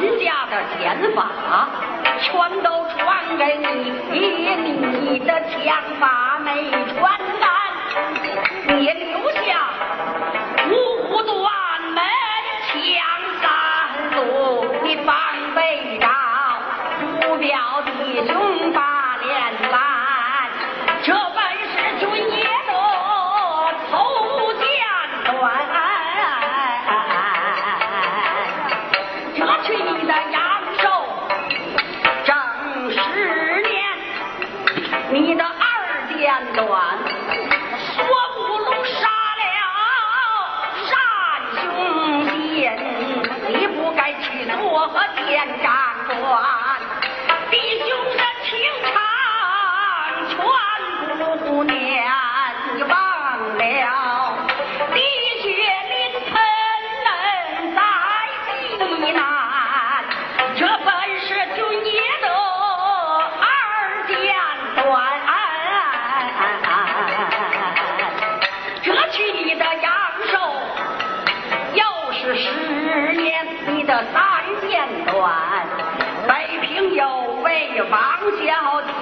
人家的枪法，全都传给你，你的枪法。你的二店短。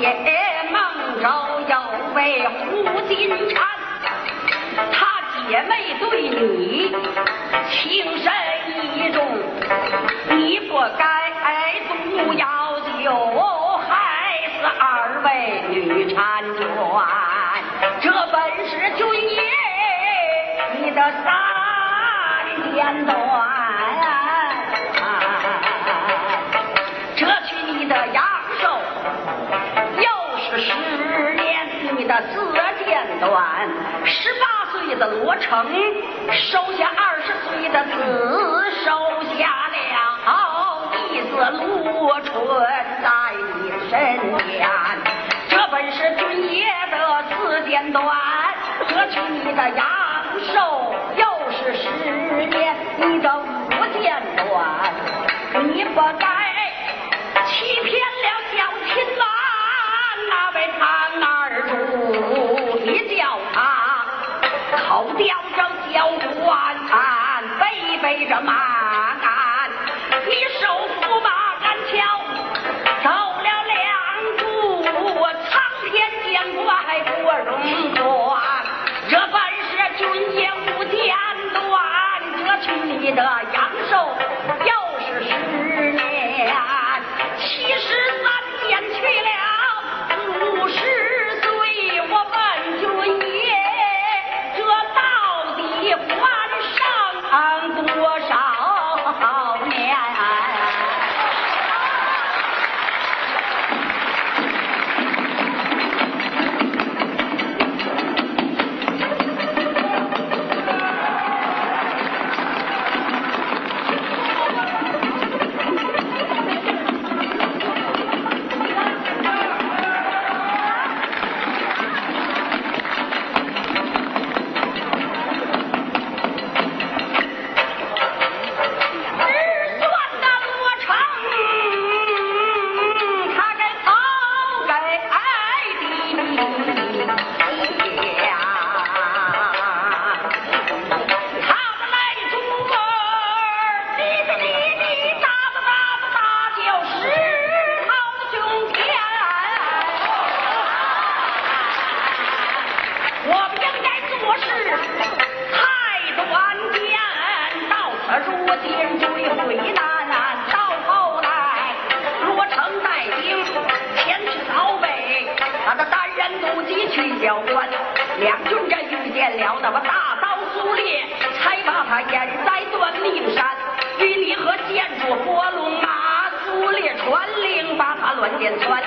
小姐，孟州又为胡金钗，她姐妹对你情深意重，你不该独要求害死二位女婵娟，这本是君爷你的三间断。间断，十八岁的罗成收下二十岁的子，收下了弟子罗春在你身边。这本是君爷的字间断，夺取你的阳寿又是十年，你的五间短，你不该欺骗了小亲王那位唐二主，背着马鞍，你手扶马鞍桥，走了两步，苍天见怪不容转。这本是军爷无间断，这取你的阳寿那么大刀苏烈，才把他淹在断命山。与你和建筑火龙马，苏烈传令把他乱箭穿。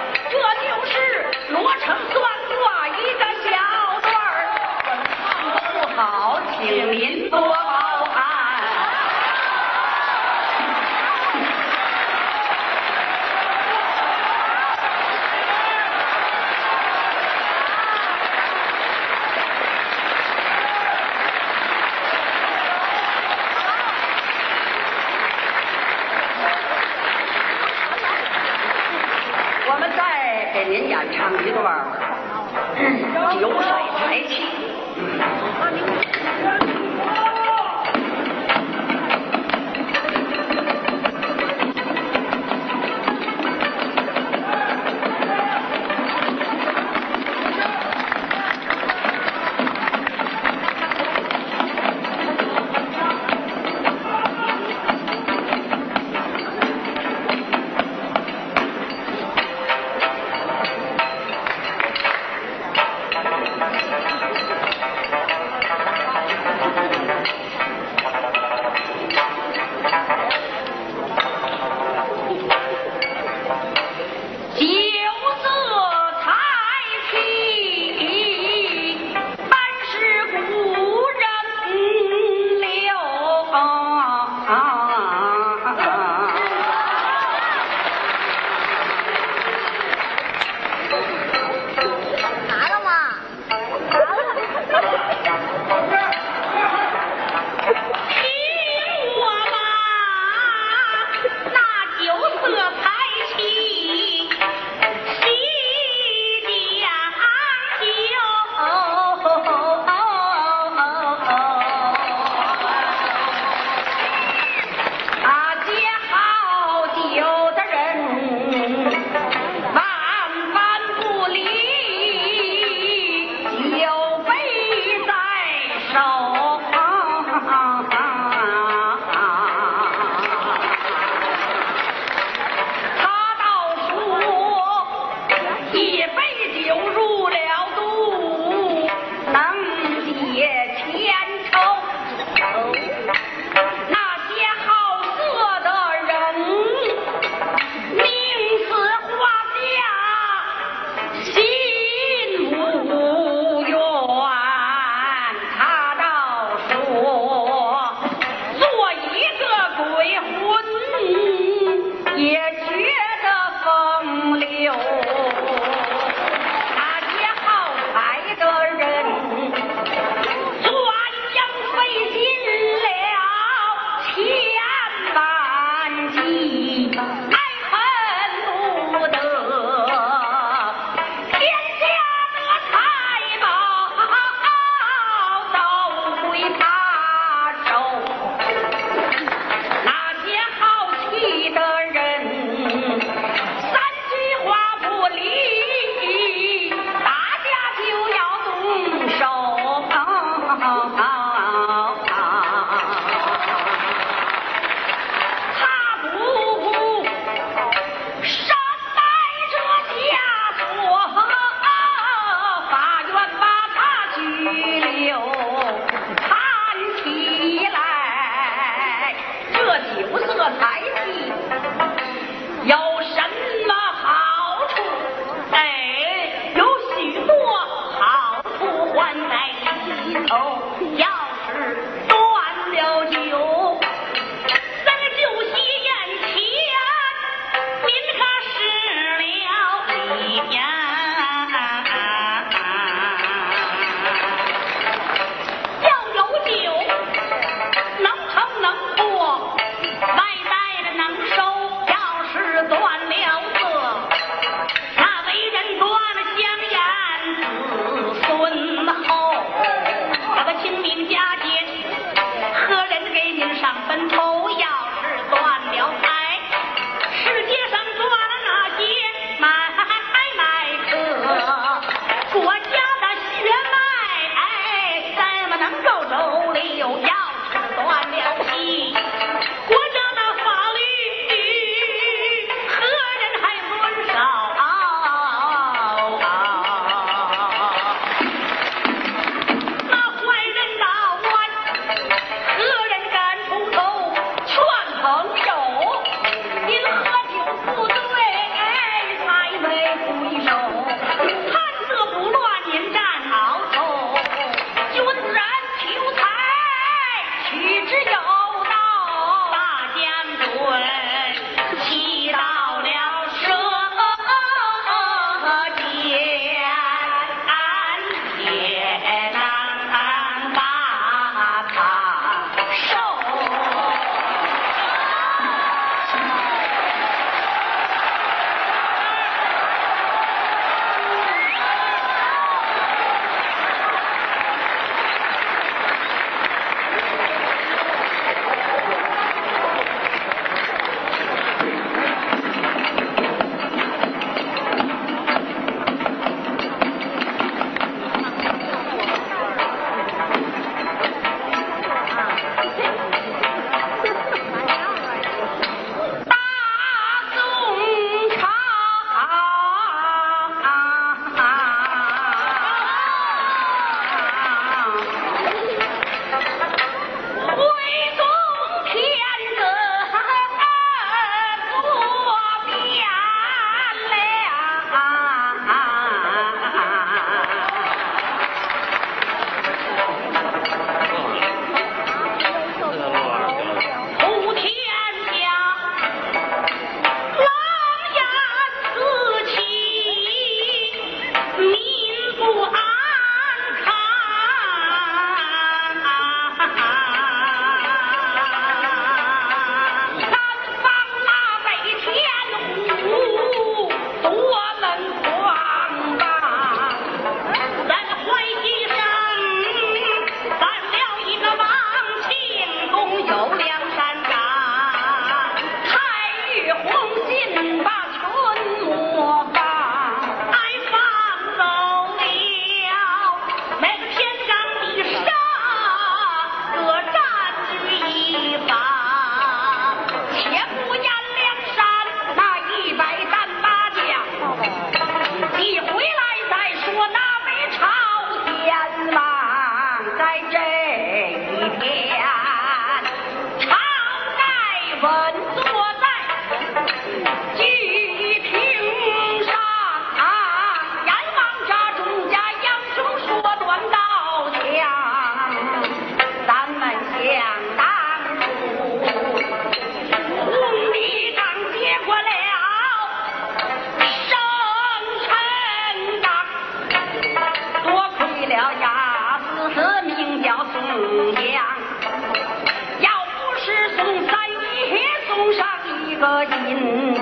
可因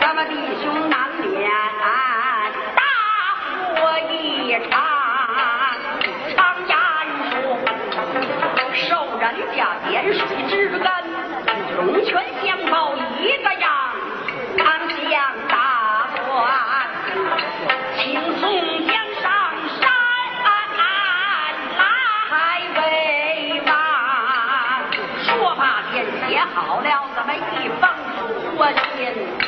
咱们弟兄难免大祸一场，常言说，受人家点水之恩，涌泉。我的天哪